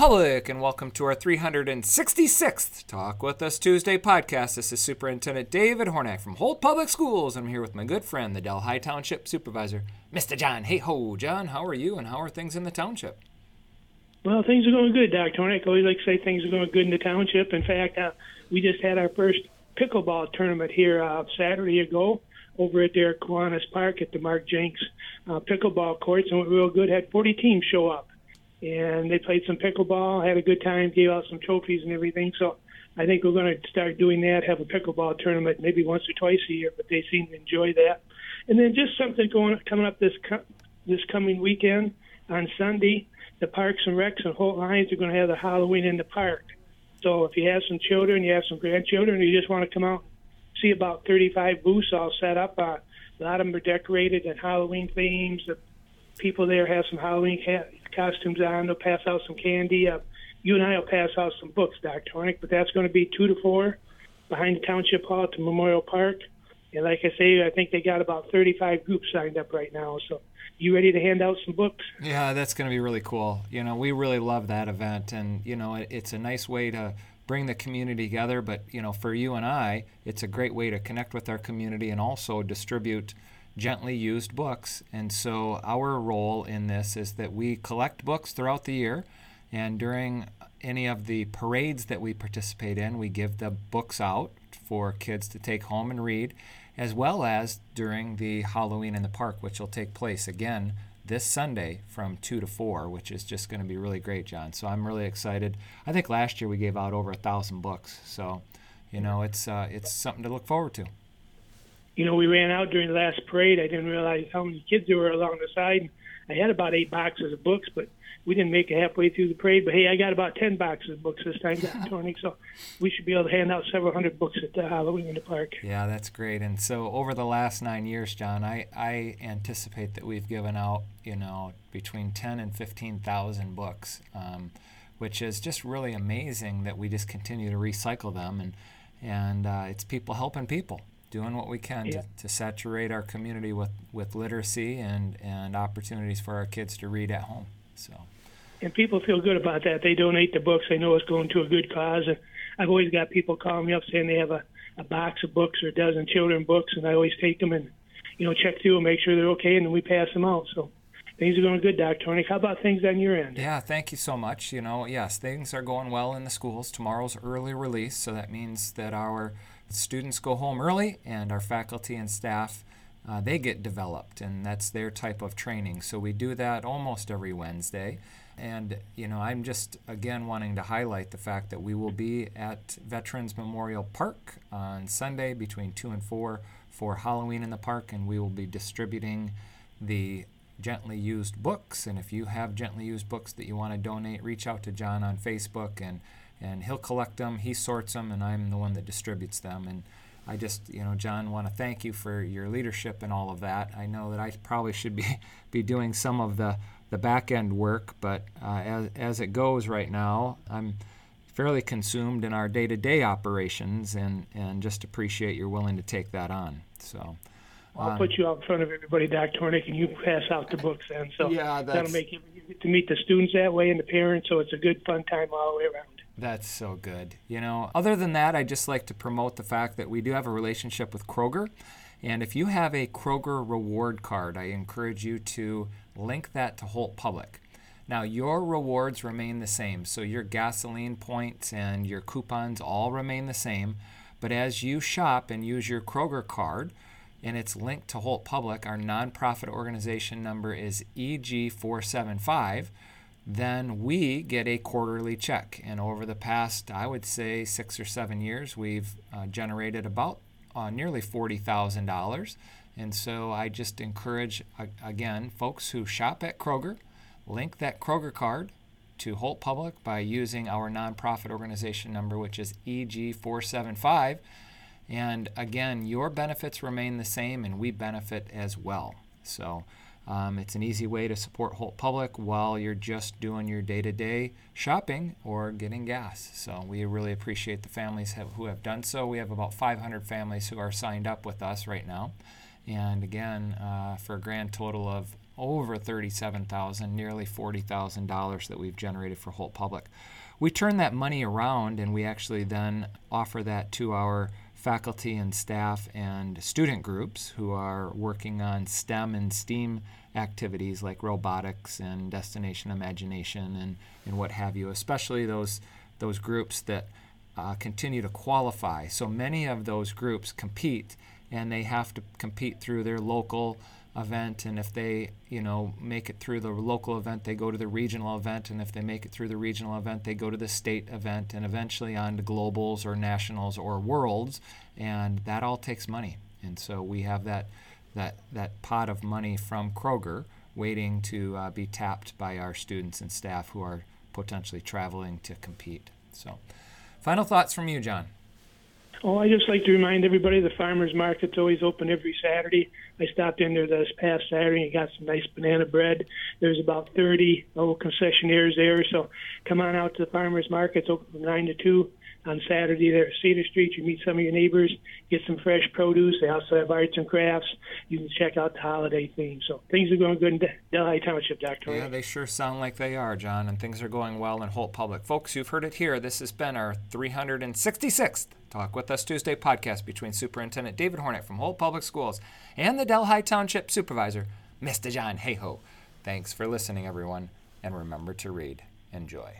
Public, and welcome to our 366th Talk With Us Tuesday podcast. This is Superintendent David Hornak from Holt Public Schools. I'm here with my good friend, the Delhi Township Supervisor, Mr. John. Hayhoe, John, how are you and how are things in the township? Well, things are going good, Dr. Hornak. I always like to say things are going good in the township. In fact, uh, we just had our first pickleball tournament here uh, Saturday ago over at their Kiwanis Park at the Mark Jenks uh, pickleball courts, and went real good. Had 40 teams show up and they played some pickleball, had a good time, gave out some trophies and everything. So I think we're going to start doing that, have a pickleball tournament maybe once or twice a year, but they seem to enjoy that. And then just something going coming up this this coming weekend on Sunday, the Parks and Recs and Holt Lions are going to have the Halloween in the park. So if you have some children, you have some grandchildren, you just want to come out, see about 35 booths all set up. Uh, a lot of them are decorated in Halloween themes. The people there have some Halloween costumes on. They'll pass out some candy. Uh, you and I will pass out some books, Dr. Hornak, but that's going to be 2 to 4 behind the Township Hall to Memorial Park. And like I say, I think they got about 35 groups signed up right now. So you ready to hand out some books? Yeah, that's going to be really cool. You know, we really love that event. And, you know, it's a nice way to bring the community together. But, you know, for you and I, it's a great way to connect with our community and also distribute – gently used books. And so our role in this is that we collect books throughout the year, and during any of the parades that we participate in, we give the books out for kids to take home and read, as well as during the Halloween in the Park, which will take place again this Sunday from 2 to 4, which is just going to be really great, John. So I'm really excited. I think last year we gave out over a thousand books. So, you know, it's, uh, it's something to look forward to you know, we ran out during the last parade. I didn't realize how many kids there were along the side. I had about eight boxes of books, but we didn't make it halfway through the parade. But hey, I got about ten boxes of books this time, Tony. So we should be able to hand out several hundred books at the Halloween in the park. Yeah, that's great. And so over the last nine years, John, I I anticipate that we've given out you know between ten and fifteen thousand books, um, which is just really amazing that we just continue to recycle them and and uh, it's people helping people doing what we can yeah. to, to saturate our community with, with literacy and, and opportunities for our kids to read at home. So, and people feel good about that. They donate the books. They know it's going to a good cause. And I've always got people calling me up saying they have a, a box of books or a dozen children books, and I always take them and you know check through and make sure they're okay, and then we pass them out. So things are going good, Dr. Tony. How about things on your end? Yeah, thank you so much. You know, yes, things are going well in the schools. Tomorrow's early release, so that means that our students go home early and our faculty and staff uh, they get developed and that's their type of training. So we do that almost every wednesday. And you know i'm just again wanting to highlight the fact that we will be at veterans memorial park on sunday between 2 and 4 for halloween in the park. And we will be distributing the gently used books. And if you have gently used books that you want to donate reach out to john on facebook and and he'll collect them, he sorts them, and I'm the one that distributes them. And I just, you know, John, want to thank you for your leadership and all of that. I know that I probably should be be doing some of the the back end work, but uh, as as it goes right now, I'm fairly consumed in our day to day operations, and and just appreciate you're willing to take that on. So. I'll um, put you out in front of everybody, Dr. Hornak, and you pass out the books then. So yeah, that'll make you to meet the students that way and the parents. So it's a good fun time all the way around. That's so good. You know, other than that, I just like to promote the fact that we do have a relationship with Kroger. And if you have a Kroger reward card, I encourage you to link that to Holt Public. Now, your rewards remain the same. So your gasoline points and your coupons all remain the same. But as you shop and use your Kroger card, and it's linked to Holt Public, our nonprofit organization number is EG475 then we get a quarterly check. And over the past, I would say, six or seven years, we've uh, generated about uh, nearly $40,000. And so I just encourage, uh, again, folks who shop at Kroger, link that Kroger card to Holt Public by using our nonprofit organization number, which is EG475. And again, your benefits remain the same, and we benefit as well. So um, it's an easy way to support Holt Public while you're just doing your day to day shopping or getting gas. So we really appreciate the families have, who have done so. We have about 500 families who are signed up with us right now. And again, uh, for a grand total of over 37,000, nearly $40,000 that we've generated for Holt Public. We turn that money around and we actually then offer that to our faculty and staff and student groups who are working on STEM and STEAM activities like robotics and destination imagination and, and what have you, especially those, those groups that uh, continue to qualify. So many of those groups compete and they have to compete through their local event. And if they you know make it through the local event they go to the regional event. And if they make it through the regional event they go to the state event and eventually on to globals or nationals or worlds. And that all takes money. And so we have that that that pot of money from Kroger waiting to uh, be tapped by our students and staff who are potentially traveling to compete. So final thoughts from you John Oh, I just like to remind everybody the farmers market's always open every Saturday. I stopped in there this past Saturday and got some nice banana bread. There's about 30 little concessionaires there, so come on out to the farmers market. It's open from 9 to 2 on Saturday there at Cedar Street. You meet some of your neighbors, get some fresh produce. They also have arts and crafts. You can check out the holiday theme. So things are going good in Delhi Township, Dr. Yeah, they sure sound like they are, John, and things are going well in Holt Public. Folks, you've heard it here. This has been our 366th Talk with Us Tuesday podcast between Superintendent David Hornak from Holt Public Schools and the Delhi Township Supervisor, Mr. John Hayhoe. Thanks for listening, everyone, and remember to read. Enjoy.